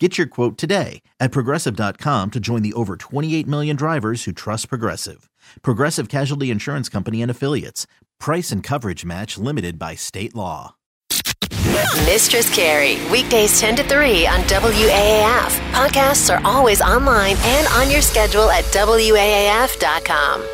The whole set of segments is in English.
Get your quote today at progressive.com to join the over 28 million drivers who trust Progressive. Progressive Casualty Insurance Company and Affiliates. Price and coverage match limited by state law. Mistress Carrie, weekdays 10 to 3 on WAAF. Podcasts are always online and on your schedule at WAAF.com.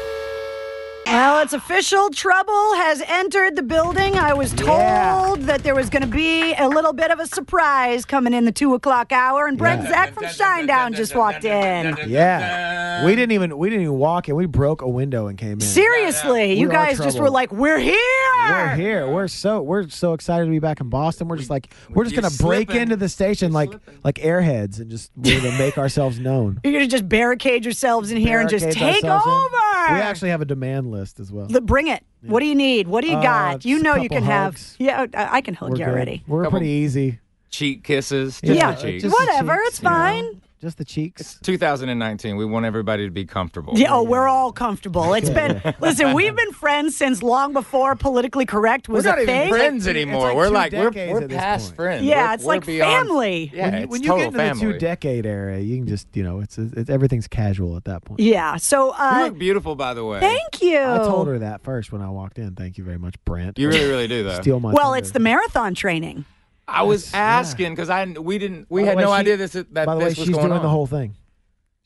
Well, it's official. Trouble has entered the building. I was told Yeah. that there was going to be a little bit of a surprise coming in the two o'clock hour, and Brent Yeah. Zach from Shinedown just walked in. Yeah, we didn't even we didn't even walk in. We broke a window and came in. Seriously, you We guys just were like, "We're here." We're here. We're so we're so excited to be back in Boston. We're just like we're just gonna break into the station like like airheads and just we're gonna make ourselves known. You're gonna just barricade yourselves in here and just take over. We actually have a demand list as well. The- bring it. What do you need? What do you Uh, got? You know you can hugs. have. Yeah, I I can hug we're you good. already. We're Couple- pretty easy. cheek kisses. Yeah, Just Yeah, the cheeks. just whatever. cheeks, it's you know? fine. Just the cheeks. 2019. We want everybody to be comfortable. Yeah, oh, we're all comfortable. It's been listen. We've been friends since long before politically correct was We're was not a even friends It's anymore. like we're like we're, decades we're at this past point. friends. Yeah, We're- it's we're like beyond- family. Yeah, when you, it's when you total get into family. the two decade era, you can just you know it's, it's everything's casual at that point. Yeah. So, You uh, look beautiful, by the way. thank you. I told her that first when I walked in. Thank you very much, Brent. You really, really do though. steal my. Well, thunder. it's the marathon training. I was asking because I we didn't we By the had way, no she- idea this that By the way, this was she's going doing on. the whole thing.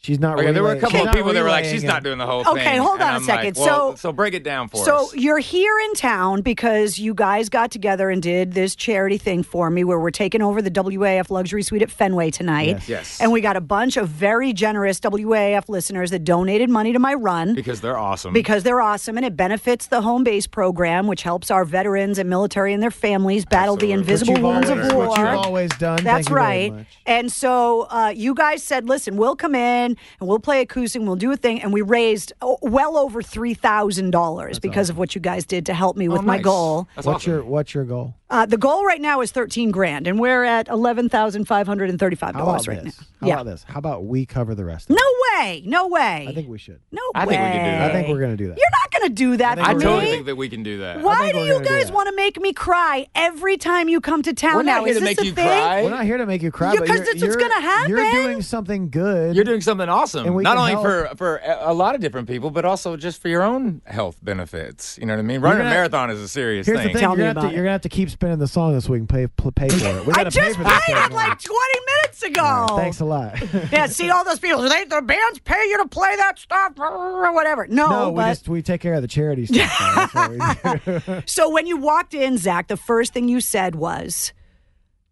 She's not. Okay, there were a couple she's of people that were like, "She's it. not doing the whole Okay, thing." Okay, hold And on a I'm second. like, well, So- so break it down for So us. So you're here in town because you guys got together and did this charity thing for me where we're taking over the WAAF luxury suite at Fenway tonight. Yes. Yes. And we got a bunch of very generous WAAF listeners that donated money to my run. because they're awesome. because they're awesome and it benefits the home base program, which helps our veterans and military and their families battle the invisible wounds always- of war. What you've always done. That's Thank you very right. much. And so uh, you guys said, listen, we'll come in and we'll play acoustic, and we'll do a thing. And we raised oh, well over $3,000 because of what you guys did to help me with Oh, my goal. That's What's awesome. your What's your goal? Uh, the goal right now is 13 grand, and we're at $11,535 right this? now. How yeah. about this? How about we cover the rest? Of No it? Way. No way. I think we should. no I way. think we can do that. I think we're gonna do that. You're not going to do that I think for I we're me. totally think that we can do that. Why do you guys want to make me cry every time you come to town We're now? not here Is to this make a you thing? cry. We're not here to make you cry, Because but 'cause you're, that's what's gonna happen. You're doing something good. You're doing something awesome. And we Not only help. for for a a lot of different people, but also just for your own health benefits. You know what I mean? Running gonna- a marathon is a serious Here's thing. the thing. Tell you're me gonna have about to, it. You're gonna have to keep spinning the song this week and pay pay for it. We I just for played it like 20 minutes ago. All right, Thanks a lot. Yeah, see all those people. They, the bands pay you to play that stuff or whatever. No, no, we but just we take care of the charity stuff. That's what we do. so when you walked in, Zach, the first thing you said was,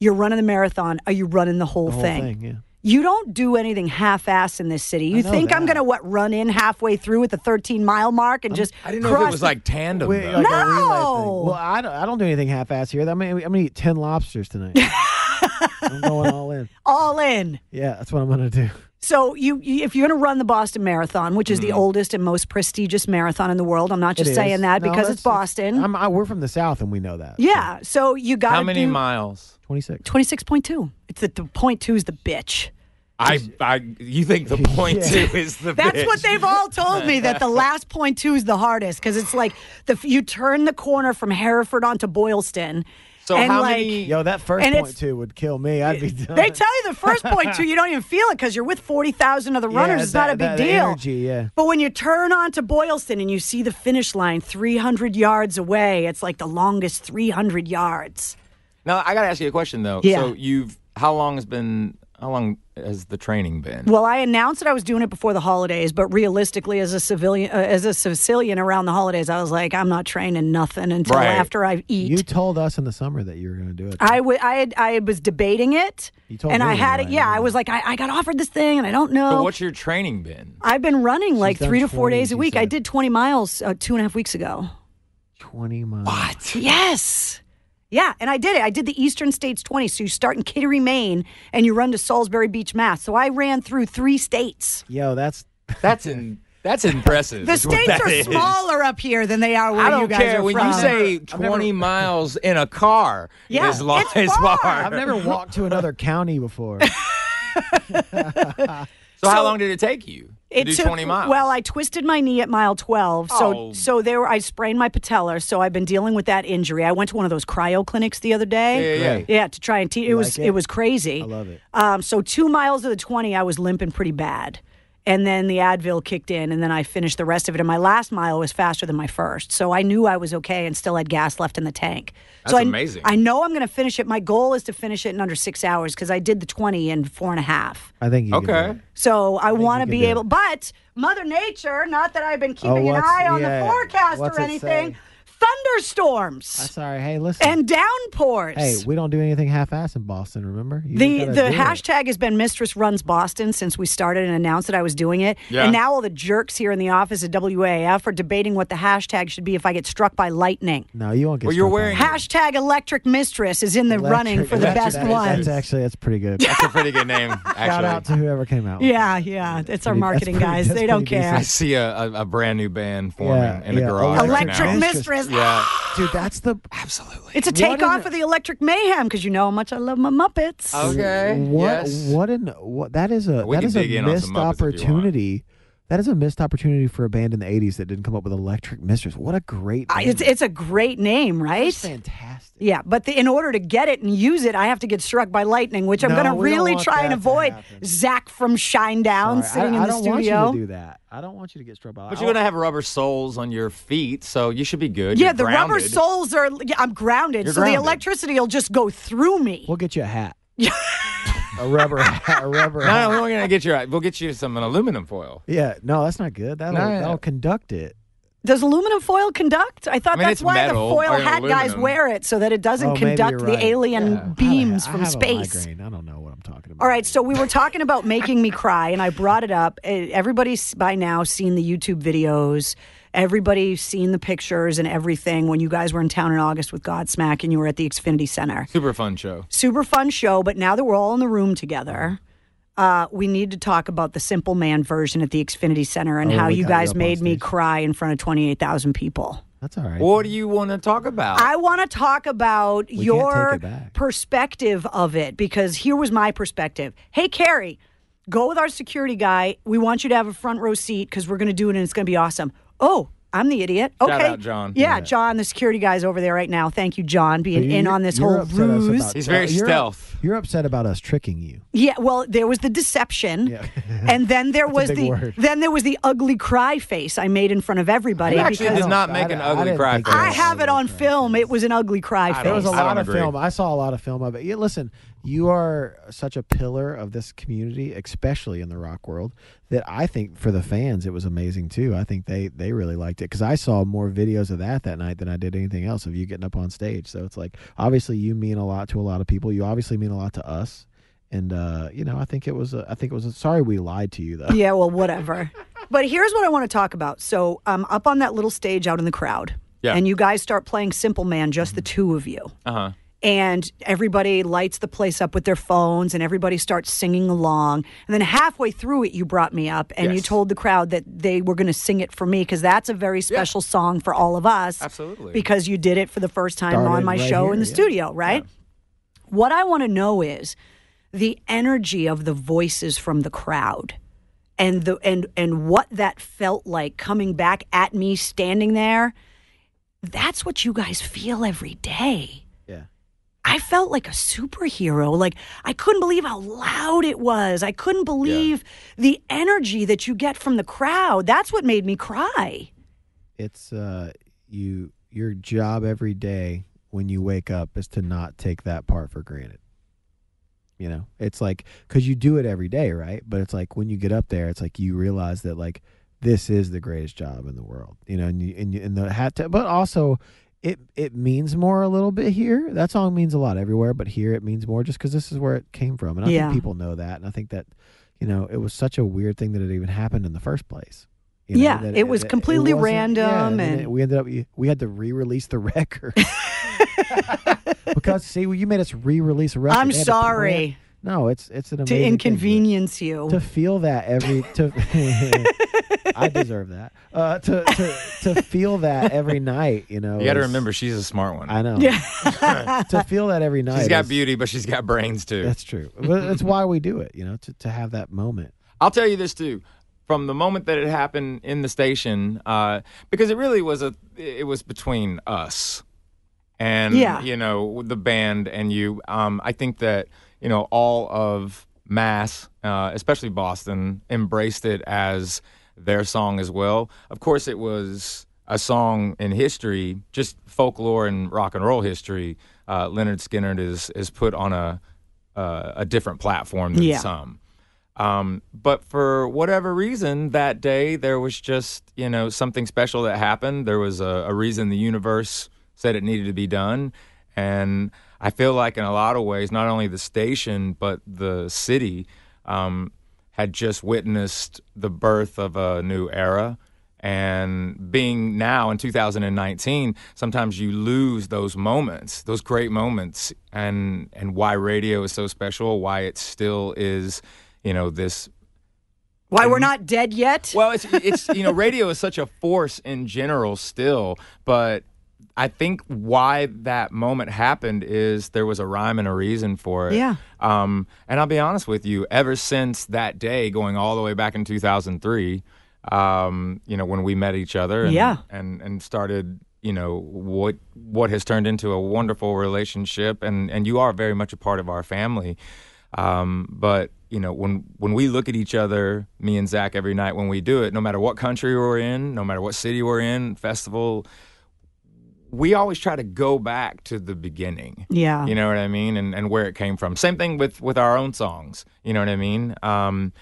"You're running the marathon. Are you running the whole, The whole thing?" thing, yeah. You don't do anything half-ass in this city. You know think I'm gonna what run in halfway through at the 13 mile mark and just I didn't know if it was the- like tandem. We- though. like a relay thing. No. Well, I don't, I don't do anything half-ass here. I'm gonna, I'm gonna eat ten lobsters tonight. I'm going all in. all in. Yeah, that's what I'm gonna do. So you, you if you're going to run the Boston Marathon, which is the oldest and most prestigious marathon in the world, I'm not just Mm-hmm. It saying is. that No, because it's Boston. I'm, I, we're from the south and we know that. yeah. So you got How many do miles? Twenty six. 26.2. It's the, the point two is the bitch. I, I, you think the point Yeah. two is the That's bitch. what they've all told me that the last point two is the hardest because it's like the you turn the corner from Hereford onto Boylston. So and how like, many- Yo, that first And point it's- two would kill me. I'd be done. They tell you the first point two, you don't even feel it because you're with 40,000 other Yeah, runners. it's not a big deal. Energy, yeah. But when you turn onto Boylston and you see the finish line 300 yards away, it's like the longest 300 yards. Now I got to ask you a question though. Yeah. So you've how long has been how long has the training been? Well, I announced that I was doing it before the holidays, but realistically, as a civilian, uh, as a Sicilian around the holidays, I was like, I'm not training nothing until Right. after I eat. You told us in the summer that you were going to do it. I had, I was debating it, You told and me I had it. Yeah, yeah. I was like, I, I got offered this thing, and I don't know. so what's your training been? I've been running like done three to four days a she week. I did 20 miles uh, two and a half weeks ago. Twenty miles. What? Yes. Yeah, and I did it. I did the Eastern States 20. So you start in Kittery, Maine, and you run to Salisbury Beach, Mass. So I ran through three states. Yo, that's That's in. That's impressive. The states are is. smaller up here than they are where I don't you guys care are when from. you say I've never- 20 miles in a car. Yeah, is long, it's is far. far. I've never walked to another county before. So, how long did it take you to It do took- 20 miles? Well, I twisted my knee at mile 12. So Oh. so there I sprained my patella, so I've been dealing with that injury. I went to one of those cryo clinics the other day. yeah, yeah, yeah. Yeah, to try and teach. It was like it? it? was crazy. I love it. Um, so two miles of the 20, I was limping pretty bad. And then the Advil kicked in, and then I finished the rest of it. And my last mile was faster than my first. So I knew I was okay and still had gas left in the tank. so That's I, amazing. I know I'm going to finish it. My goal is to finish it in under six hours because I did the 20 in four and a half. I think you can do Okay. it. So I want to be able, but Mother Nature, not that I've been oh, keeping an eye on yeah, the forecast or anything, say? Thunderstorms I'm sorry. Hey, listen. and downpours. hey, we don't do anything half-ass in Boston. Remember? You the the gotta it. hashtag has been Mistress Runs Boston since we started and announced that I was doing it. Yeah. And now all the jerks here in the office at WAAF are debating what the hashtag should be if I get struck by lightning. No, you won't get. Well, you're struck by wearing- Hashtag Electric Mistress is in the Electric- running for the best that- one. That's actually that's pretty good. That's a pretty good name, actually. Shout out to whoever came out. with Yeah, yeah. It's our pretty- that's marketing pretty- guys. They don't pretty care. I see a, a, a brand new band forming Yeah, in the yeah. garage. right Electric now. Mistress. Yeah, dude, that's the absolutely. It's a takeoff the- of the Electric Mayhem because you know how much I love my Muppets. Okay. what yes. what an what that is a We that can is a in on missed some Muppets if you want. opportunity. That is a missed opportunity for a band in the '80s that didn't come up with Electric Mistress. What a great! I- name. it's it's a great name, right? That's fantastic. Yeah, but the, in order to get it and use it, I have to get struck by lightning, which I'm No, going to really try and avoid. Zach from Shinedown Sorry, sitting I, in I the don't studio. want you to do that. I don't want you to get struck by. But you're gonna have rubber soles on your feet, so you should be good. yeah, You're the rubber soles are. Yeah, I'm grounded, You're so the electricity will just go through me. We'll get you a hat. a rubber. A rubber No, we're gonna get you. We'll get you some aluminum foil. Yeah, no, that's not good. That'll, No, yeah. that'll conduct it. Does aluminum foil conduct? I thought I mean, that's it's why metal the foil or hat guys aluminum. wear it, so that it doesn't Oh, maybe conduct you're the alien Yeah. I have a- beams I from have a space. migraine. I don't know what I'm talking about. All right, so we were talking about making me cry, and I brought it up. Eh, Everybody's by now seen the YouTube videos. Everybody's seen the pictures and everything when you guys were in town in August with Godsmack and you were at the Xfinity Center. Super fun show. Super fun show, but now that we're all in the room together, uh, we need to talk about the Simple Man version at the Xfinity Center and Oh, how you got you guys made me cry in front of 28,000 people. That's all right. What do you want to talk about? I want to talk about can't your take it back. perspective of it because here was my perspective. Hey, Carrie, go with our security guy. We want you to have a front row seat because we're going to do it and it's going to be awesome. Oh, I'm the idiot. Shout Okay. out, John. Yeah, Yeah. John, the security guy's over there right now. Thank you, John, being You're- in on this you're whole upset us ruse. about- He's very you're- stealth. You're upset about us tricking you. Yeah, well, there was the deception, Yeah. and then there was the word. then there was the ugly cry face I made in front of everybody. He actually because does not I make don't- an I ugly didn't cry face. I have it on film. It was an ugly cry face. There was a lot of agree. film. I saw a lot of film of it. Yeah, listen, you are such a pillar of this community, especially in the rock world, that I think for the fans it was amazing too. I think they they really liked it because I saw more videos of that that night than I did anything else of you getting up on stage. So it's like obviously you mean a lot to a lot of people. You obviously mean a lot to us. And uh, you know, I think it was. A, I think it was. A, sorry, we lied to you though. Yeah, well, whatever. but here's what I want to talk about. So I'm up on that little stage out in the crowd. Yeah. And you guys start playing Simple Man, just the two of you. Uh huh. And everybody lights the place up with their phones and everybody starts singing along. And then halfway through it, you brought me up and you told the crowd that they were going to sing it for me because that's a very special song for all of us. Absolutely. Because you did it for the first time Started on my right show here, in the yeah. studio, right? What I want to know is the energy of the voices from the crowd and the and and what that felt like coming back at me standing there. That's what you guys feel every day. Yeah. i felt like a superhero. Like i couldn't believe how loud it was. I couldn't believe the energy that you get from the crowd. That's what made me cry. It's uh you your job every day when you wake up is to not take that part for granted. You know it's like because you do it every day right? But it's like when you get up there it's like you realize that like this is the greatest job in the world you know and you and, you, and the hat to, but also it it means more a little bit here. That song means a lot everywhere but here it means more just because this is where it came from and i Yeah. think people know that and i think that you know it was such a weird thing that it even happened in the first place you know, Yeah, that it was completely wasn't- random then and- it- we ended up we had to re-release the record because see well, you made us re-release a record i'm They plan- sorry no it's it's an to amazing thing, inconvenience you to feel that every to I deserve that. Uh, to, to to feel that every night, you know. You got to remember, she's a smart one. I know. Yeah. to feel that every night. she's got is- beauty, but she's got brains too. That's true. That's why we do it. You know, to to have that moment. I'll tell you this too. From the moment that it happened in the station, uh, because it really was a, it was between us, and Yeah. you know the band and you. Um, I think that you know all of Mass, uh, especially Boston, embraced it as their song as well. Of course, it was a song in history, just folklore and rock and roll history. Uh, Lynyrd Skynyrd is is put on a uh, a different platform than Yeah. some. Um, but for whatever reason, that day there was just you know something special that happened. There was a, a reason the universe said it needed to be done, and I feel like in a lot of ways, not only the station but the city um, had just witnessed the birth of a new era. And being now in 2019, sometimes you lose those moments, those great moments, and and why radio is so special, why it still is, you know, this Why we're not dead yet? well, it's it's you know, radio is such a force in general still, but I think why that moment happened is there was a rhyme and a reason for it. Yeah. Um, and I'll be honest with you, ever since that day, going all the way back in 2003, um, you know, when we met each other, and, Yeah. and and started, you know, what what has turned into a wonderful relationship, and and you are very much a part of our family. Um, but you know, when when we look at each other, me and Zach, every night when we do it, no matter what country we're in, no matter what city we're in, festival, we always try to go back to the beginning. Yeah. You know what I mean? And and where it came from. Same thing with with our own songs. You know what I mean? Um,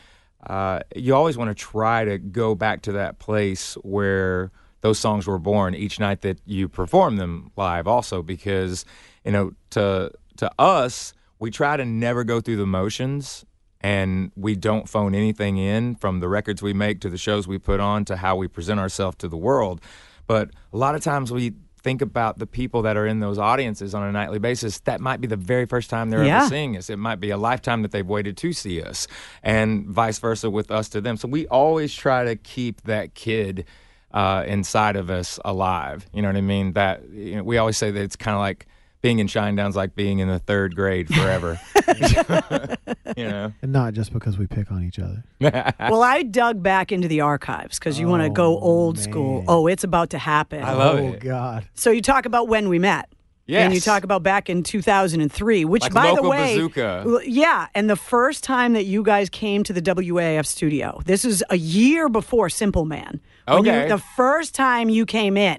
uh, you always want to try to go back to that place where those songs were born each night that you perform them live also because you know to to us we try to never go through the motions and we don't phone anything in from the records we make to the shows we put on to how we present ourselves to the world but a lot of times we think about the people that are in those audiences on a nightly basis that might be the very first time they're Yeah. ever seeing us. It might be a lifetime that they've waited to see us and vice versa with us to them. So we always try to keep that kid uh, inside of us alive. You know what i mean? That you know, we always say that it's kind of like being in Shinedown's like being in the third grade forever you know And not just because we pick on each other. well, I dug back into the archives because you want to go Oh, old school. Oh, it's about to happen. I love oh it. God. So you talk about when we met. And you talk about back in 2003, which, Like by the way, Bazooka. Yeah, and the first time that you guys came to the WAAF studio, this is a year before Simple Man. When you- Okay. the first time you came in,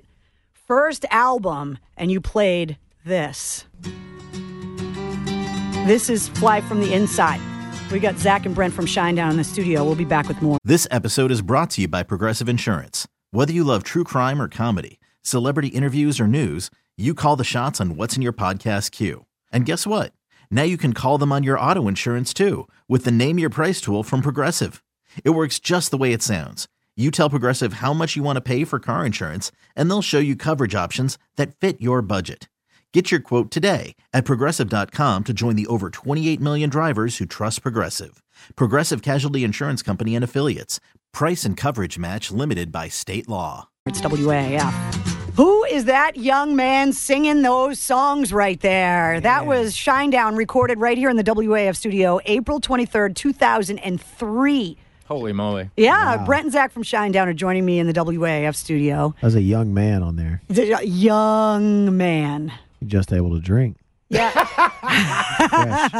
first album, and you played this. This is Fly from the Inside. We got Zach and Brent from Shinedown in the studio. We'll be back with more. This episode is brought to you by Progressive Insurance. Whether you love true crime or comedy, celebrity interviews or news, you call the shots on what's in your podcast queue. And guess what? Now you can call them on your auto insurance too with the Name Your Price tool from Progressive. It works just the way it sounds. You tell Progressive how much you want to pay for car insurance, and they'll show you coverage options that fit your budget. Get your quote today at progressive.com to join the over 28 million drivers who trust Progressive. Progressive Casualty Insurance Company and Affiliates. Price and coverage match limited by state law. It's WAAF. Who is that young man singing those songs right there? That was Shinedown, recorded right here in the WAAF studio, April 23rd, 2003. holy moly Yeah, Brent and Zach from Shinedown are joining me in the WAAF studio. That was a young man on there. The uh, young man. Just able to drink. Yeah.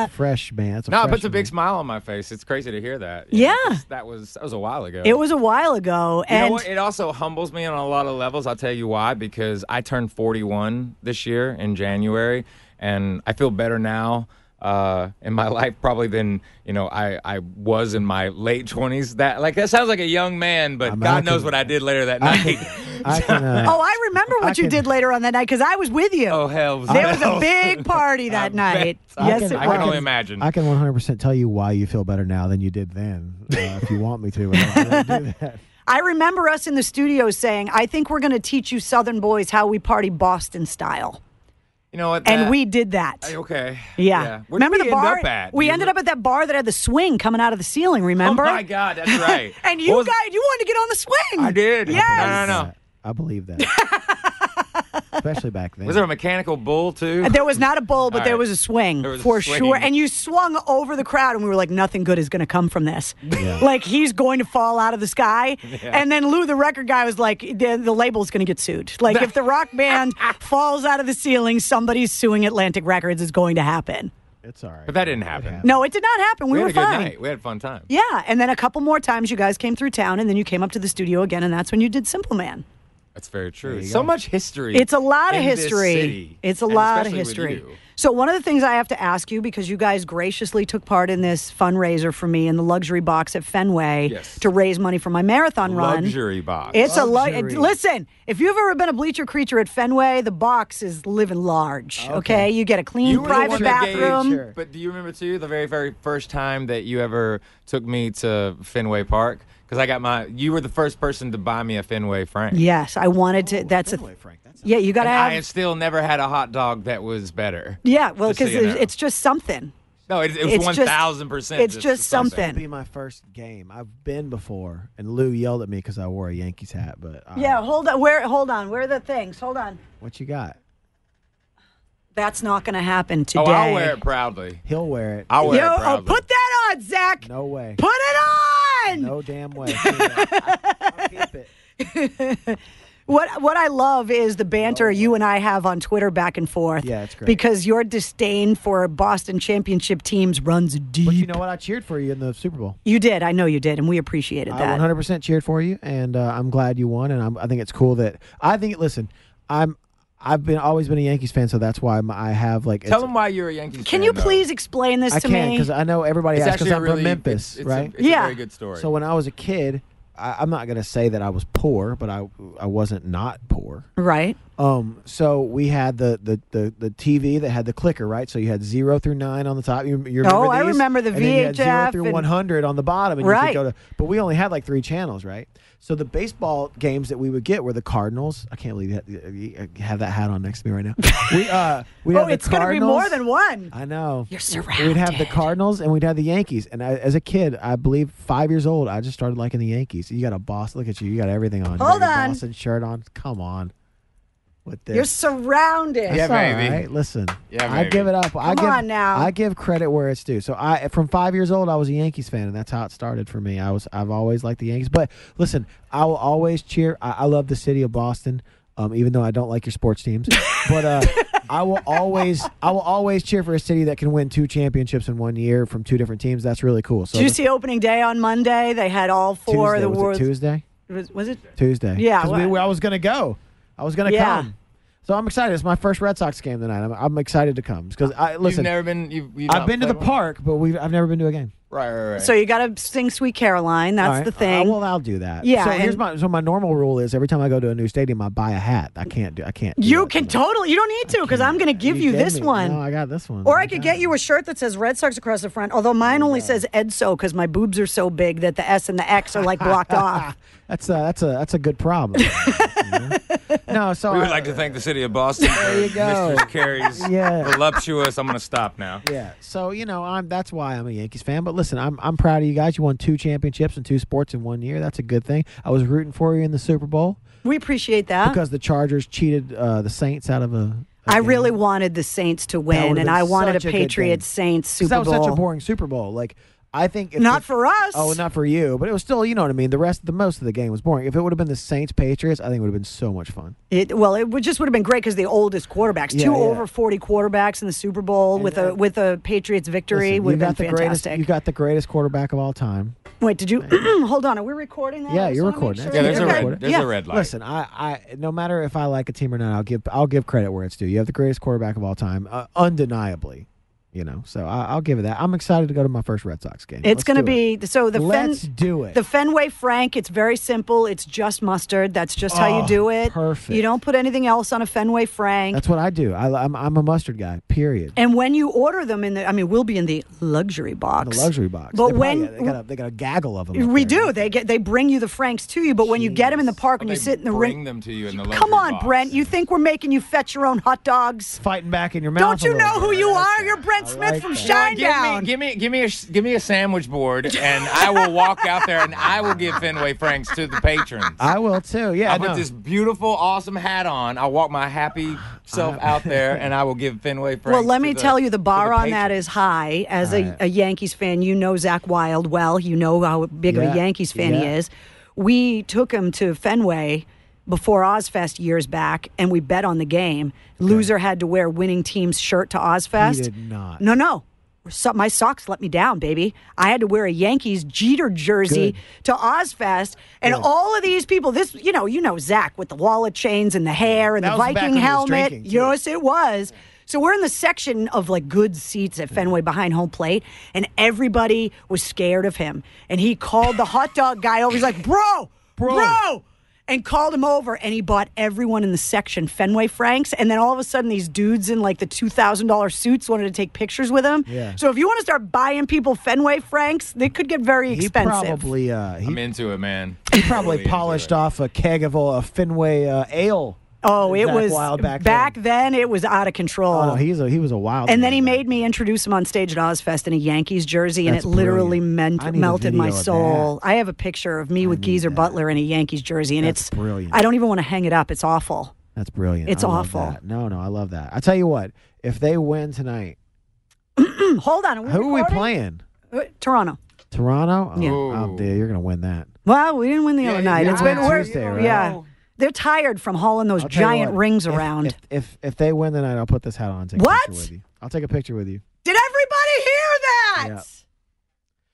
Fresh, fresh man. That's a No, it puts a big man. smile on my face. It's crazy to hear that. You know, Yeah. 'cause that was that was a while ago. it was a while ago. You know And what? It also humbles me on a lot of levels. I'll tell you why. Because I turned 41 this year in January, and I feel better now uh, in my life probably than you know I, I was in my late 20s. That like that sounds like a young man, but I mean, God I knows can- what I did later that I night. can, I can, uh, oh, I remember what I you can- did later on that night because I was with you. oh hell! there was a big party I that bet. night. I yes, can, it I can only imagine. I can 100% tell you why you feel better now than you did then, uh, if you want me to. I do that. I remember us in the studio saying, I think we're going to teach you Southern boys how we party Boston style. You know what? and that- we did that. Hey, Okay. Yeah. Where'd Remember we the end bar? Up at? We You ended re- up at that bar that had the swing coming out of the ceiling, oh remember? Oh my God, that's right. And What you was- guys, you wanted to get on the swing. I did. Yes. No, no, no. I believe that. Especially back then. Was there a mechanical bull too? Uh, there was not a bull, but All there right. was a swing There was a for swing. sure. And you swung over the crowd, and we were like, nothing good is going to come from this. Like he's going to fall out of the sky. And then Lou, the record guy, was like, the, the label's going to get sued. Like if the rock band falls out of the ceiling, somebody's suing Atlantic Records is going to happen. It's all right. But that didn't happen. No, it did not happen. We, we were had a good fine. night. We had a fun time. Yeah, and then a couple more times you guys came through town, and then you came up to the studio again, and that's when you did Simple Man. That's very true. So go. much history. It's a lot of in this history. It's a and lot of history. So one of the things I have to ask you because you guys graciously took part in this fundraiser for me in the luxury box at Fenway Yes. to raise money for my marathon run. Luxury box. It's a lu- Luxury. listen. If you've ever been a bleacher creature at Fenway, the box is living large. Okay, you get a clean you were the private one that gave- bathroom. Sure. But do you remember too the very very first time that you ever took me to Fenway Park? Because I got my. You were the first person to buy me a Fenway Frank. Yes, I wanted to. That's a Fenway, Frank. That's yeah. You got to have. I have still never had a hot dog that was better. yeah, well, just so because you know. it's just something. No, it, it was It's thousand percent. it's just something. It'll be my first game. I've been before, and Lou yelled at me because I wore a Yankees hat. But I- Yeah, hold on. Where? Hold on. Where are the things? Hold on. what you got? That's not going to happen today. Oh, I'll wear it proudly. He'll wear it. I'll wear Yo, it oh, proudly. put that on, Zach. no way. Put it on. No damn way. I'll keep it. What What I love is the banter you and I have on Twitter back and forth. Yeah, it's great. Because your disdain for Boston championship teams runs deep. But you know what? I cheered for you in the Super Bowl. You did. I know you did, and we appreciated that. I that. 100% cheered for you, and uh, I'm glad you won. And I'm, I think it's cool that I think. Listen, I'm. I've been always been a Yankees fan, so that's why I'm, I have like. Tell it's- them why you're a Yankees fan. Can fan, you though. please explain this I to can't me? because I know everybody It's asks because I'm really, from Memphis, it's, it's right? A, it's Yeah. a very good story. So when I was a kid, I, I'm not gonna say that I was poor, but I I wasn't not poor. right. Um, so we had the, the, the, the TV that had the clicker, right? So you had zero through nine on the top. You, you remember Oh, I remember the VHF. and then you had zero through one hundred on the bottom, and you Right. could go to. But we only had like three channels, right? So the baseball games that we would get were the Cardinals. I can't believe you have- have that hat on next to me right now. We uh, we Oh, it's going to be more than one. I know. You're surrounded. We'd have the. Cardinals and we'd have the Yankees. And I, as a kid, I believe five years old, I just started liking the Yankees. You got a boss. Look at you. You got everything on. You Hold got on. Boston shirt on. Come on. With this. You're surrounded. That's Yeah, all baby. right. Listen, Yeah, I give it up. I Come give, on now. I give credit where it's due. So I, from five years old, I was a Yankees fan, and that's how it started for me. I was, I've always liked the Yankees. But listen, I will always cheer. I, I love the city of Boston, um, even though I don't like your sports teams. but uh, I will always, I will always cheer for a city that can win two championships in one year from two different teams. That's really cool. So Did you the- see opening day on Monday? They had all four Tuesday, of the was it world's. Tuesday. Was, was it? Tuesday. Yeah, 'Cause we, well- I was gonna go. I was gonna Yeah. come. So I'm excited. It's my first Red Sox game tonight. I'm, I'm excited to come because I You've listen. never been. You've, you've I've been to the one? park, but we have I've never been to a game. Right, right, right. So you got to sing "Sweet Caroline." That's All right. the thing. Uh, well, I'll do that. Yeah, So here's my so my normal rule is every time I go to a new stadium, I buy a hat. I can't do. I can't. do you can tonight. totally. You don't need to because I'm going to give you, kidding this me? one. No, I got this one. Or I could get it. you a shirt that says Red Sox across the front, although mine only says Edso because my boobs are so big that the S and the X are like blocked off. That's a that's a that's a good problem. you know? No, so we would I- like to thank the city of Boston for you go. Mistress Carrie's Yeah. voluptuous. I'm going to stop now. Yeah. So you know, I'm that's why I'm a Yankees fan. But listen, I'm I'm proud of you guys. You won two championships and two sports in one year. That's a good thing. I was rooting for you in the Super Bowl We appreciate that. because the Chargers cheated uh, the Saints out of a. a I game. really wanted the Saints to win, and I wanted a such a good. Patriots Saints 'Cause Super that was Bowl. such a boring Super Bowl. Like I think if Not the- for us. Oh, not for you, but it was still, you know what I mean. The rest, the most of the game was boring. If it would have been the Saints Patriots, I think it would have been so much fun. It, well, it would just would have been great because the oldest quarterbacks, Yeah, two yeah. over forty quarterbacks in the Super Bowl And with then- a with a Patriots victory Listen, would you have got been the greatest. You got the greatest quarterback of all time. Wait, did you hold on? Are we recording that? Yeah, you're recording. sure Yeah, there's a you're red. There's yeah. a red light. Listen, I, I, no matter if I like a team or not, I'll give, I'll give credit where it's due. You have the greatest quarterback of all time, uh, undeniably. You know, so I, I'll give it that. I'm excited to go to my first Red Sox game. It's going to do it. be so the Let's Fen, do it. The Fenway Frank. It's very simple. It's just mustard. That's just how you Oh, do it. perfect. You don't put anything else on a Fenway Frank. That's what I do. I, I'm I'm a mustard guy. Period. and when you order them in the, I mean, we'll be in the luxury box. the luxury box. But They probably- when- they got a, they got a gaggle of them. We do. They get they bring you the franks to you, but when you get them in the park and They you sit in the bring ring, them to you in the come on, box. Brent. You think we're making you fetch your own hot dogs? fighting back in your mouth. Don't you little know who bit. you are? that. You're Brent I Smith like from that. You? Shinedown. Give me, give me, give me a, give me a sandwich board, and I will walk out there and I will give Fenway Franks to the patrons. I will too. Yeah, I'll no. put this beautiful, awesome hat on. I'll walk my happy self uh, out there, and I will give Fenway Franks. Well, let to me the- tell you, the to bar on that patrons. high. As a, Right. a Yankees fan, you know Zakk Wylde well. You know how big of a Yankees fan he is. We took him to Fenway before Ozzfest years back, and we bet on the game. Loser had to wear winning team's shirt to Ozzfest. He did not. No, no. So, my Sox let me down, baby. I had to wear a Yankees Jeter jersey Good. to Ozzfest, and all of these people. This, you know, you know Zakk with the wallet chains and the hair and That the Viking when he was helmet. drinking. Yes, it was. So we're in the section of like good seats at Fenway behind home plate, and everybody was scared of him. And he called the hot dog guy over. He's like, "Bro, Bro. bro." And called him over, and he bought everyone in the section Fenway Franks. And then all of a sudden, these dudes in like the two thousand dollars suits wanted to take pictures with him. Yeah. So if you want to start buying people Fenway Franks, they could get very He expensive. probably uh, I'm into it, man. he probably Really polished off a keg of a Fenway uh, ale. Oh, it Zach was Wild back then. then. It was out of control. Oh, he's a he was a wild. And then he back made me introduce him on stage at Ozzfest in a Yankees jersey, and That's it literally meant, I need a melted my soul. I have a picture of me with need Geezer that. Butler in a Yankees jersey, and That's it's brilliant. I don't even want to hang it up. It's awful. That's brilliant. It's I love awful. that. No, no, I love that. I tell you what, if they win tonight, Hold on, are we who are we playing? Uh, Toronto. Toronto. Oh, Yeah. oh, dear, you're gonna win that. Well, we didn't win the Yeah, other yeah, night. yeah, It's yeah, been we're- Tuesday, right? Yeah, they're tired from hauling those I'll tell you giant what, rings if- around. If, if if they win tonight, I'll put this hat on. And take What? A picture with you. I'll take a picture with you. Did everybody hear that? Yeah.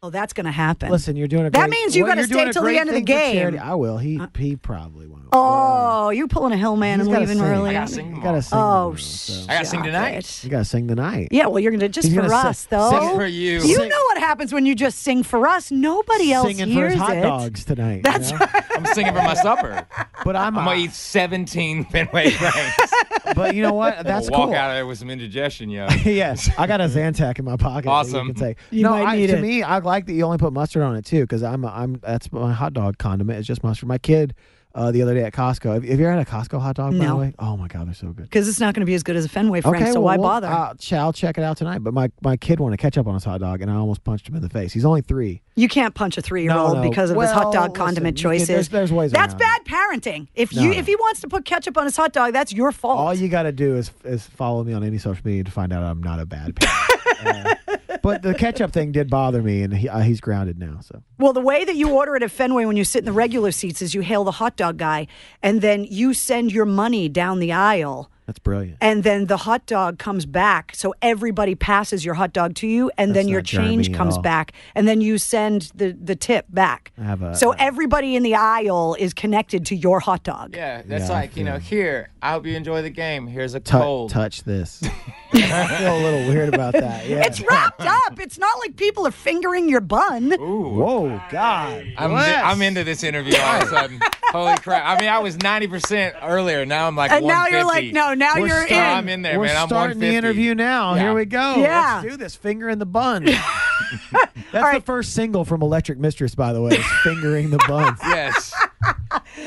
Oh, that's going to happen. Listen, you're doing a great, That means you well, gotta stay till the end of the game. charity. I will. He uh, he probably won't. oh, you're pulling a Hillman He's and gotta leaving sing. early. I gotta sing you gotta sing. Oh, tomorrow, so. I gotta sing tonight. it. You gotta sing tonight. Yeah, well, you're gonna just He's for gonna us sing- though. Sing for you. You Sing- know what happens when you just sing for us? Nobody else Singing for hears his hot it. dogs tonight. That's you know? I'm singing for my supper. But I'm, I'm gonna eat 17 Fenway Franks. But you know what? That's I'm gonna walk cool. out of there with some indigestion, yo. yes, I got a Zantac in my pocket. that You Awesome. can take. You no, might I, need to it. me, I like that you only put mustard on it too, because I'm, I'm that's my hot dog condiment. It's just mustard. My kid, uh, the other day at Costco. Have, have you ever had a Costco hot dog? By the No. way, oh my god, they're so good. Because it's not going to be as good as a Fenway Frank, so well, why we'll- bother? Uh, ch- I'll check it out tonight. But my, my kid wanted ketchup on his hot dog, and I almost punched him in the face. He's only three. you can't punch a three-year-old No, no. because of his hot Well, dog listen, condiment you can- choices. there's- there's ways That's around bad parenting. If No, you no. if he wants to put ketchup on his hot dog, that's your fault. All you got to do is is follow me on any social media to find out I'm not a bad parent. Uh, but the ketchup thing did bother me, and he, uh, he's grounded now. So Well, the way that you order it at Fenway when you sit in the regular seats is you hail the hot dog guy, and then you send your money down the aisle. That's brilliant. And then the hot dog comes back. So everybody passes your hot dog to you, and That's then your change comes back. And then you send the, the tip back. I have a- so everybody in the aisle is connected to your hot dog. Yeah, that's Yeah, like, you know, here, I hope you enjoy the game. Here's a Tou- cold. touch this. I feel a little weird about that. Yeah. It's wrapped up. It's not like people are fingering your bun. Ooh. Whoa, God. I'm, Bless. I'm into this interview all of a sudden. Holy crap. I mean, I was 90% earlier. Now I'm like And now you're like, no, now We're you're starting- I'm in there, We're man. I'm starting the 150. interview now. Yeah. Here we go. Yeah. Let's do this. Finger in the bun. That's the right. first single from Electric Mistress, by the way. is Fingering the bun. Yes.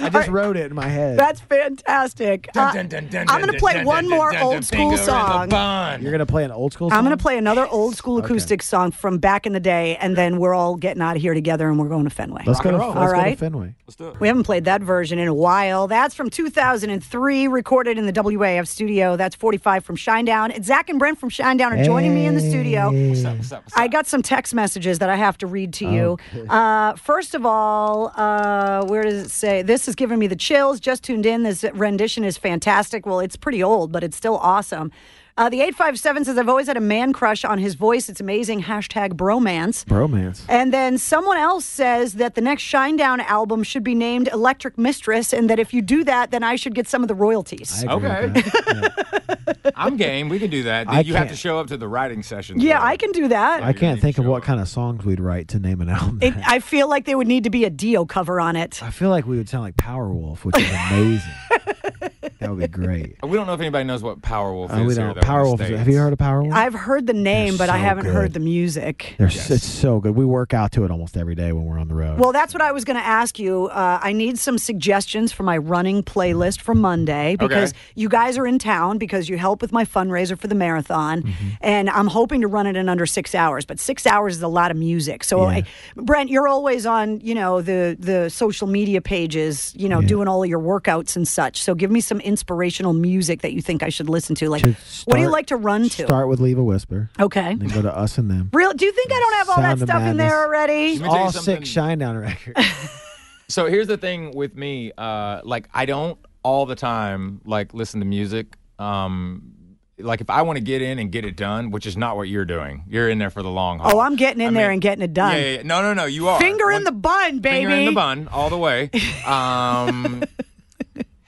I just wrote it in my head. That's fantastic. Uh, Dun, dun, dun, I'm going to play dun, one dun, more dun, old school finger in the song. You're gonna play an old school. Song? I'm going to play another old school acoustic song from back in the day, and then we're all getting out of here together and we're going to Fenway. Let's go to, let's All go to. Fenway. Let's do it. We haven't played that version in a while. That's from 2003, recorded in the WAAF studio. That's 45 from Shinedown. And Zach and Brent from Shinedown are joining me in the studio. What's up, what's up, what's I got some text messages that I have to read to you. Okay. Uh, first of all, uh, where does it say? This is giving me the chills. Just tuned in. This rendition is fantastic. Well, it's pretty old, but it's still awesome. Uh, the 857 says, I've always had a man crush on his voice. It's amazing. Hashtag bromance. Bromance. And then someone else says that the next Shinedown album should be named Electric Mistress, and that if you do that, then I should get some of the royalties. I agree Okay. with that. Yeah. I'm game. We can do that. I you have to show up to the writing session. yeah, though. I can do that. I can't think of what up. kind of songs we'd write to name an album. It. I feel like there would need to be a Dio cover on it. I feel like we would sound like Powerwolf, which is amazing. That would be great. We don't know if anybody knows what Powerwolf Uh, is. we don't. though, Powerwolf. Is, have you heard of Powerwolf? I've heard the name, They're but I haven't heard the music. They're s- It's so good. We work out to it almost every day when we're on the road. Well, that's what I was going to ask you. Uh, I need some suggestions for my running playlist for Monday because Okay. you guys are in town because you help with my fundraiser for the marathon, Mm-hmm. and I'm hoping to run it in under six hours. But six hours is a lot of music. So, Yeah. I, Brent, you're always on, you know, the the social media pages, you know, Yeah. doing all of your workouts and such. So, give me some inspirational music that you think I should listen to. Like, Should what do you like to run to? Start with Leave a Whisper. Okay. Then go to Us and Them. Real? Do you think I don't have all that Sound of stuff in there already? Let me tell you All six Shinedown records. So here's the thing with me, uh, like I don't all the time like listen to music. Um, like if I want to get in and get it done, which is not what you're doing. You're in there for the long haul. Oh, I'm getting in I there mean, and getting it done. Yeah, yeah, yeah. No, no, no. You are Finger in the bun, baby. Finger in the bun all the way. Um,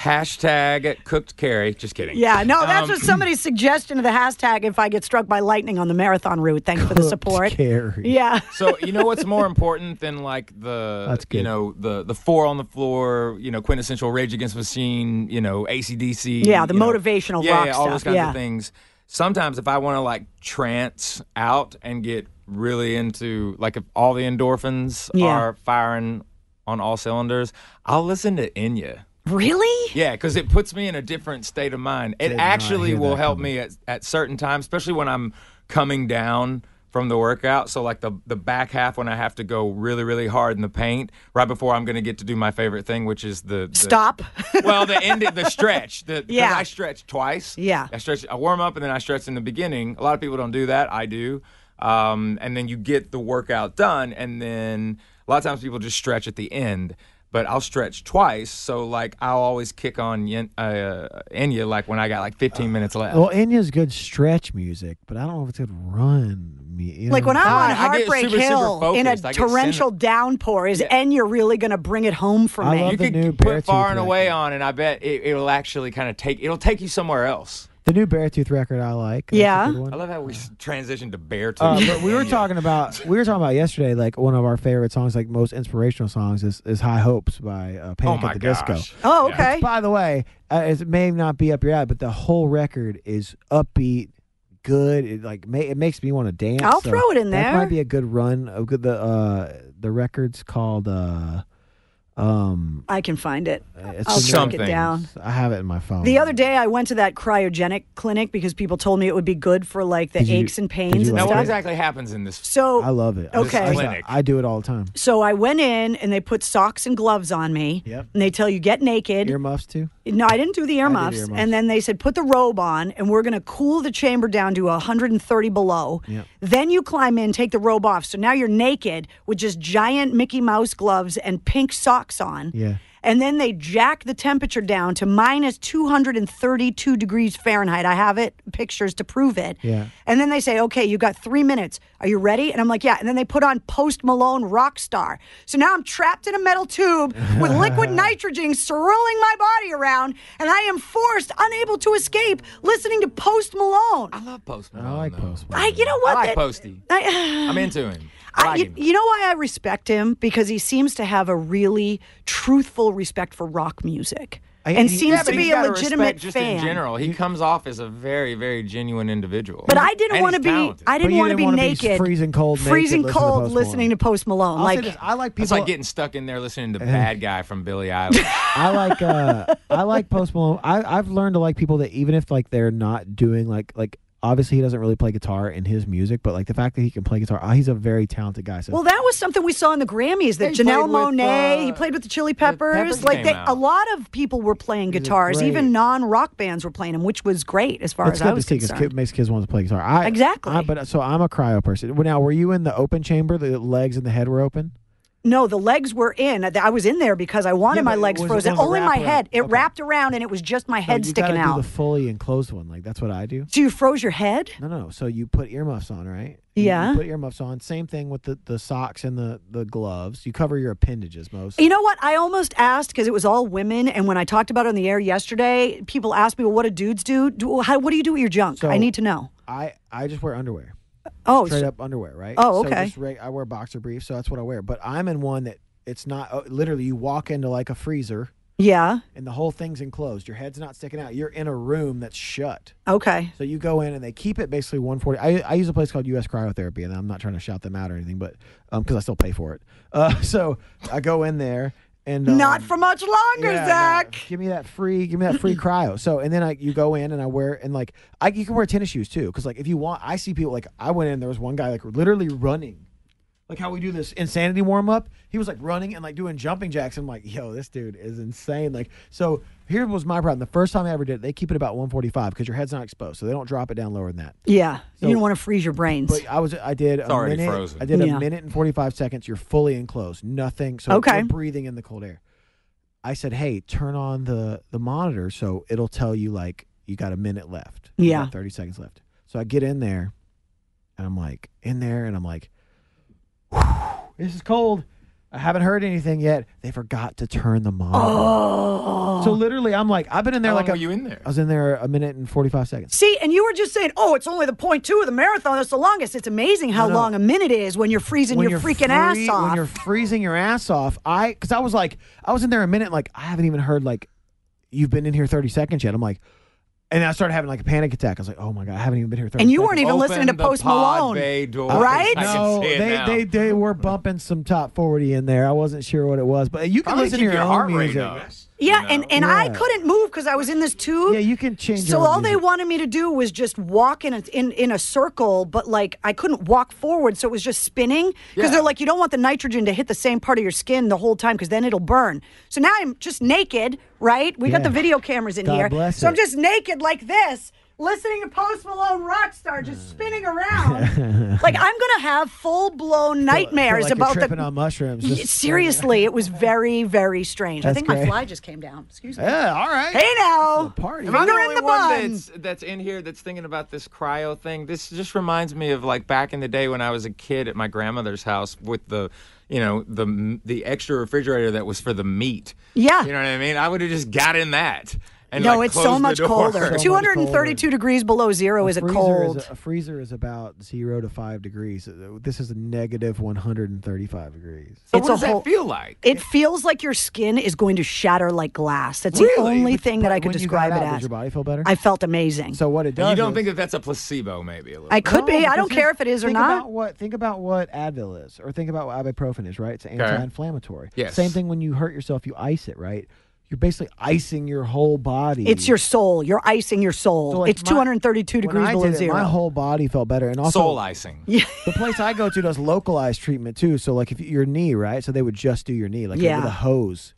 hashtag cooked Carrie. Just kidding. Yeah, no, that's Um, what somebody's suggestion of the hashtag if I get struck by lightning on the marathon route. Thanks for the support. Carrie. Yeah. So you know what's more important than like the That's good. you know the the four on the floor you know quintessential Rage Against the Machine you know ACDC Yeah, the you know, motivational yeah, yeah, all those stuff, kinds yeah. of things. Sometimes if I want to like trance out and get really into like if all the endorphins Yeah. are firing on all cylinders, I'll listen to Enya. Really? Yeah, because it puts me in a different state of mind. It Did not actually hear will that help coming. me at, at certain times, especially when I'm coming down from the workout. So like the the back half when I have to go really really hard in the paint, right before I'm going to get to do my favorite thing, which is the, the Stop. well, the end, the stretch. The, Yeah. I stretch twice. Yeah. I stretch. I warm up and then I stretch in the beginning. A lot of people don't do that. I do. Um, and then you get the workout done, and then a lot of times people just stretch at the end. But I'll stretch twice, so like I'll always kick on Yen, uh, Enya like when I got like 15 minutes left. Well, Enya's good stretch music, but I don't know if it's good run. Me, you Like know? when I'm on I Heartbreak super, super Hill in a focused. I get torrential center- downpour, is Enya really going to bring it home for I me? love you the could new put far and away on, and I bet it, it'll actually kind of take it'll take you somewhere else. The new Beartooth record I like. That's a Yeah. good one. I love how we transitioned to bear Uh, tooth. but we were talking about we were talking about yesterday. Like one of our favorite songs, like most inspirational songs, is, is "High Hopes" by uh, Oh Panic my at the gosh. Disco. oh, Yeah. okay. By the way, uh, it may not be up your alley, but the whole record is upbeat, good. It like ma- it makes me want to dance. I'll so throw it in there. That there. might be a good run. Of good. The uh, the record's called uh, um. I can find it. It's I'll in track Something. it down. I have it in my phone. The other day, I went to that cryogenic clinic because people told me it would be good for like the Did you- aches and did pains you and Now, like what exactly happens in this? So I love it. I- Okay. I, Clinic. I do it all the time. So I went in and they put socks and gloves on me. Yep. And they tell you get naked. Earmuffs too. No, I didn't do the earmuffs. earmuffs. And then they said put the robe on and we're going to cool the chamber down to 130 below. Yep. Then you climb in, take the robe off. So now you're naked with just giant Mickey Mouse gloves and pink socks on. Yeah. And then they jack the temperature down to minus 232 degrees Fahrenheit. I have it, pictures to prove it. Yeah. And then they say, okay, you got three minutes. Are you ready? And I'm like, yeah. And then they put on Post Malone Rockstar. So now I'm trapped in a metal tube with liquid nitrogen swirling my body around, and I am forced, unable to escape, listening to Post Malone. I love Post Malone. I like though. Post I, you know what? I like That- Posty. I, I'm into him. I I, you, you know why I respect him? Because he seems to have a really truthful respect for rock music. I- and he- seems yeah, to be a legitimate respect just fan. in general. He comes off as a very, very genuine individual. But I didn't want to be. talented. I didn't want to be wanna be naked, freezing cold naked, freezing listening to cold, Post listening Malone. to Post Malone. I'll like say this, I like people. It's like getting stuck in there listening to Bad Guy from Billie Eilish. I like uh I like Post Malone. I I've learned to like people that even if like they're not doing like like obviously he doesn't really play guitar in his music, but like the fact that he can play guitar, uh, he's a very talented guy. So Well, that was something we saw in the Grammys. That he Janelle played Monet, uh, he played with the Chili Peppers. Peppers like they, a lot of people were playing He's guitars. Even non-rock bands were playing them, which was great as far it's as I good to was see concerned. it makes kids want to play guitar. I, Exactly. I, but so I'm a cryo person. Now, were you in the open chamber? The legs and the head were open. No, the legs were in. I was in there because I wanted Yeah, my legs was- frozen. it was a Only my head. It Okay. wrapped around and it was just my head you sticking out. Do the fully enclosed one, like that's what I do. so you froze your head? No, no. So you put earmuffs on, right? You- Yeah. You put earmuffs on. Same thing with the, the socks and the, the gloves. You cover your appendages most. You know what? I almost asked because it was all women, and when I talked about it on the air yesterday, people asked me, "Well, what do dudes do? do how, what do you do with your junk?" So- I need to know. I I just wear underwear, Oh, straight so- up underwear, right? Oh, okay. just reg- I wear boxer briefs, so that's what I wear. But I'm in one that it's not uh, literally. You walk into like a freezer, yeah. and the whole thing's enclosed. Your head's not sticking out. You're in a room that's shut. Okay. So you go in and they keep it basically 140. I, I use a place called US Cryotherapy, and I'm not trying to shout them out or anything, but because I still pay for it. Uh, so I go in there and um, Not for much longer, yeah, no, Zach. give me that free, give me that free cryo. So and then I you go in and I wear and like I you can wear tennis shoes too because like if you want, I see people like I went in there was one guy like literally running. Like how we do this insanity warm up, he was like running and like doing jumping jacks. I'm like, yo, this dude is insane. Like, so here was my problem. The first time I ever did it, they keep it about 145 because your head's not exposed, so they don't drop it down lower than that. Yeah. So- you don't want to freeze your brains. But I was I did a already minute. frozen. I did Yeah. a minute and forty five seconds. You're fully enclosed. Nothing. So Okay. you're breathing in the cold air. I said, hey, turn on the the monitor so it'll tell you like you got a minute left. Yeah. thirty seconds left. So I get in there, and I'm like in there, and I'm like, this is cold. I haven't heard anything yet. They forgot to turn the monitor. oh. So literally, I'm like, I've been in there How like long a, were you in there? I was in there a minute and forty five seconds. See, and you were just saying, "Oh, it's only the point two of the marathon. That's the longest." It's amazing how No, no. long a minute is when you're freezing when your you're freaking free- ass off. When you're freezing your ass off, I because I was like, I was in there a minute, like I haven't even heard like you've been in here thirty seconds yet. I'm like, and I started having like a panic attack. I was like, oh my god, I haven't even been here thirty. And you seconds. weren't even Open listening to the Post pod Malone. bay door. Right? I can No, see it they, now. they they were bumping some top forty in there. I wasn't sure what it was, but you can Probably listen to keep your, your own heart rate music. up. Yeah, you and know? and I Yeah. couldn't move because I was in this tube. Yeah, you can change. So your own all they wanted me to do was just walk in a, in in a circle, but like I couldn't walk forward, so it was just spinning. Because Yeah. they're like, you don't want the nitrogen to hit the same part of your skin the whole time, because then it'll burn. So now I'm just naked, right? We got the video cameras in God here, bless so I'm just naked like this. Listening to Post Malone Rockstar just hmm. spinning around. like I'm gonna have full blown nightmares feel like you're about tripping the on mushrooms. Just- Seriously, it was very, very strange. I That's think my fly just came down. Excuse me. Yeah, all right. Hey now. party. Am I Finger the in only the one that's that's in here that's thinking about this cryo thing? This just reminds me of like back in the day when I was a kid at my grandmother's house with the, you know, the the extra refrigerator that was for the meat. Yeah. You know what I mean? I would have just got in that. And no, like, it's so much colder. So much 232 degrees below zero is it freezer cold? Is a, a freezer is about zero to five degrees. This is a negative 135 degrees. So It's what does whole- that feel like? it feels like your skin is going to shatter like glass. That's the Really? only thing that I could when you describe got it out, as. Does your body feel better? I felt amazing. so what it does? you don't is- think that that's a placebo, maybe a little. I could No, be. I don't care if it is or think not. About what, think about what Advil is, or think about what ibuprofen is, right? It's anti-inflammatory. Yes. Same thing when you hurt yourself, you ice it, right? You're basically icing your whole body. It's your soul. You're icing your soul. So, like, it's my- 232 when degrees I below did it, zero. My whole body felt better, and also soul icing. the place I go to does localized treatment too. So like if your knee, right? So they would just do your knee, like Yeah. with a hose.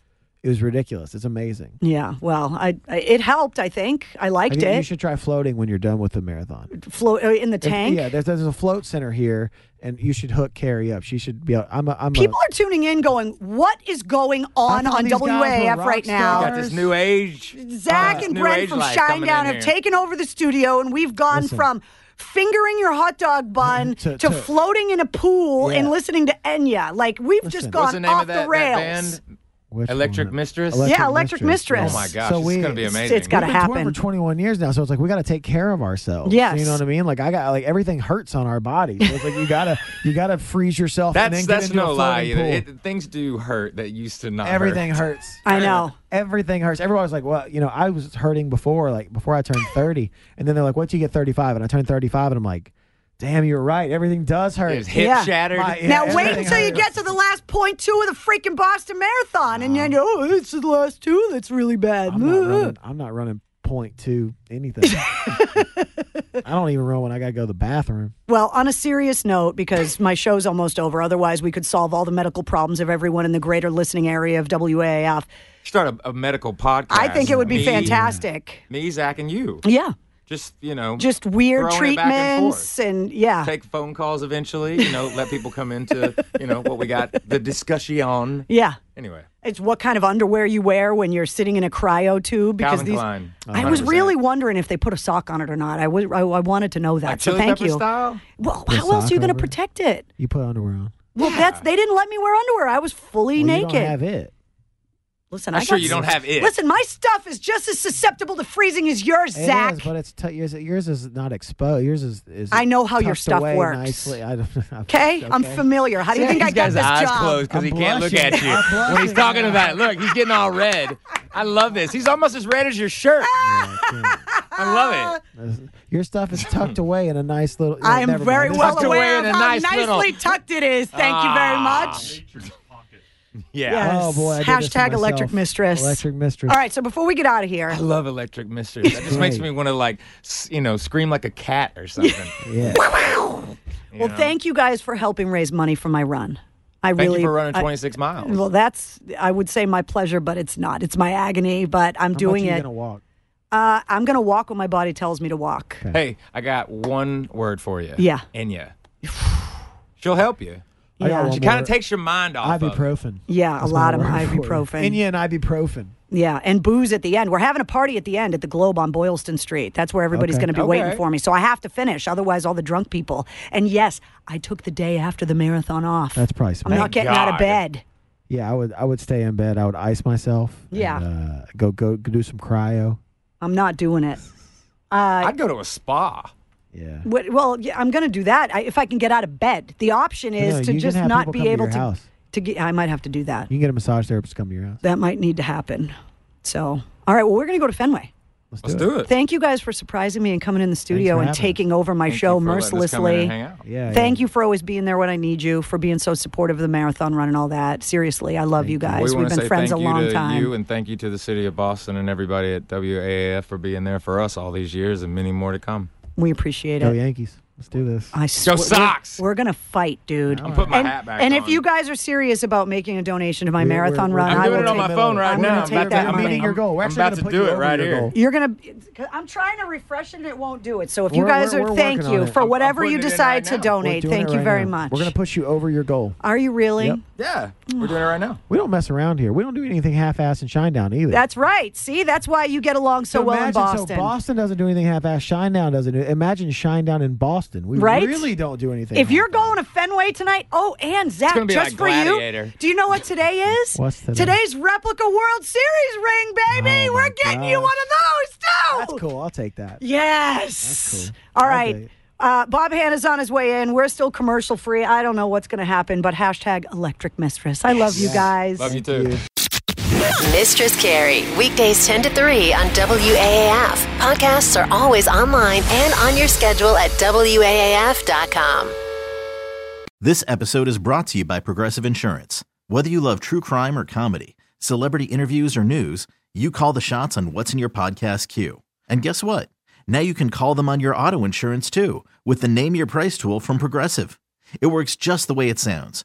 It was ridiculous. It's amazing. yeah. Well, I, I it helped. I think I I liked it. you should try floating when you're done with the marathon. Float uh, in the If- tank. yeah, there's, there's a float center here, and you should hook Carrie up. She should be. able- I'm a. I'm People a, are tuning in, going, "What is going on on these guys were WAAF right now?" Got this new age. Zach uh, and new Brent from life Shinedown have here. taken over the studio, and we've gone Listen. from fingering your hot dog bun to, To- to- floating in a pool Yeah. and listening to Enya. Like we've just gone What's the name off of that, the that rails. band? Which Electric one? Mistress? Yeah, Electric Mistress. Oh my gosh, So this we- is gonna be it's- amazing. it's gotta We've been touring happen. for 21 years now, so it's like we got to take care of ourselves. Yes. you know what I mean. Like I got like everything hurts on our bodies. So it's like you gotta you gotta freeze yourself. and That's then get that's into a no lie. floating You pool. it, things do hurt that used to not. Everything hurt. hurts. I know. Everything hurts. Everyone was like, "Well, you know, I was hurting before, like before I turned 30." And then they're like, "Wait till you get 35?" And I turned 35, and I'm like, "Damn, you're right. Everything does hurt." His hip Yeah. shattered. My- yeah, now wait everything until you hurts. get to the last point two of the freaking Boston Marathon, and then you oh, it's the last two that's really bad. I'm not running. I'm not running point two anything. I don't even run when I gotta go to the bathroom. Well, on a serious note, because my show's almost over, otherwise we could solve all the medical problems of everyone in the greater listening area of WAAF. Start a, a medical podcast. I think it would be Me- fantastic. Me, Zach, and you. Yeah. Just you know, Just weird throwing it back and treatments and, yeah. take phone calls eventually. You know, let people come into you know what we got the discussion. yeah. Anyway, It's what kind of underwear you wear when you're sitting in a cryo tube because Calvin these Klein. I was really wondering if they put a sock on it or not. I was I, I wanted to know that. like so thank you. style. Well, Put how else are you going to protect it? You put underwear on. Well, that's they didn't let me wear underwear. I was fully Well, naked. You don't have it. Listen, I'm I sure you don't have it. Listen, my stuff is just as susceptible to freezing as yours, It Zach. is, but it's t- yours. Yours is not exposed. Yours is. is I know how your tucked stuff away works. Nicely. I don't, okay? I'm familiar. How do you think I got this job? because I'm he can't look blushing. at you I'm when he's blushing. talking about it. Look, he's getting all red. I love this. He's almost as red as your shirt. I love it. Your stuff is tucked away in a nice little. I am never very mind. well tucked aware away of in a how nice nicely little- tucked it is. Thank you very Ah. much. Yeah. Yes. Oh boy! I did this to Hashtag electric mistress. Electric mistress. All right, so before we get out of here, I love electric mistress. That just makes me want to like, s- you know, scream like a cat or something. Yeah. well, know? thank you guys for helping raise money for my run. I Thank really you for running I- 26 miles. well, that's I would say my pleasure, but it's not. It's my agony, but I'm How doing much are you it. gonna walk? Uh, I'm going to walk when my body tells me to walk. hey, I got one word for you. Yeah. Enya. She'll help you. I Yeah. one She more. kind of takes your mind off. Of it. Ibuprofen. Yeah, That's a lot of my word for it. ibuprofen. Enya and ibuprofen. Yeah, and booze at the end. We're having a party at the end at the Globe on Boylston Street. That's where everybody's Okay. going to be waiting for me. So I have to finish. Otherwise, all the drunk people. And yes, I took the day after the marathon off. That's probably I'm smart. not getting out of bed. Yeah, I would. I would stay in bed. I would ice myself. and, Yeah. uh, go go go do some cryo. I'm not doing it. Uh, I'd go to a spa. Yeah. what- well, yeah, I'm going to do that I, if I can get out of bed. The option is No, to just not be come to able to. house. To get, I might have to do that. You can get a massage therapist to come to your house. That might need to happen. So, all right. Well, we're going to go to Fenway. Let's, Let's do, do it. Thank you guys for surprising me and coming in the studio and having taking over my Thank show you for letting us in mercilessly. and hang out. Yeah. Thank yeah. you for always being there when I need you, for being so supportive of the marathon run and all that. Seriously, I love you guys. we We've been say friends thank a you long to time. you and thank you to the city of Boston and everybody at WAAF for being there for us all these years and many more to come. We appreciate Go it. Yankees. Let's do this. I swear, we're- We're, gonna fight, dude. I'm putting my and, hat back and on. if you guys are serious about making a donation to my We're- marathon we're- run, I'm I doing will it on take, my phone right I'm now. gonna I'm take about that to, I'm money. meeting your goal. We're I'm actually about gonna put do you it right your here. goal. You're gonna. I'm trying to refresh it and it won't do it. So if you We're- guys we're- are, we're thank you for I'm- I'm whatever you decide right to donate. Thank you right very now. much. We're gonna push you over your goal. Are you really? Yep. Yeah, we're doing it right now. We don't mess around here. We don't do anything half-ass and Shinedown either. That's right. See, that's why you get along so, well in Boston. So Boston doesn't do anything half-ass. Shinedown doesn't. do Imagine Shinedown in Boston. We Right? really don't do anything. If you're half-ass. going to Fenway tonight, oh, and Zach, gonna be just like for Gladiator. you, do you know what today is? What's today? Today's replica World Series ring, baby. Oh, We're my getting you one of those too. That's cool. I'll take that. Yes. That's cool. All I'll right. take. Uh, Bob Hanna's on his way in. We're still commercial free. I don't know what's going to happen, but hashtag electric mistress. I love you guys. Love you too. Mistress Carrie, weekdays 10 to 3 on WAAF. Podcasts are always online and on your schedule at WAAF.com. This episode is brought to you by Progressive Insurance. Whether you love true crime or comedy, celebrity interviews or news, you call the shots on what's in your podcast queue. And guess what? Now you can call them on your auto insurance too with the Name Your Price tool from Progressive. It works just the way it sounds.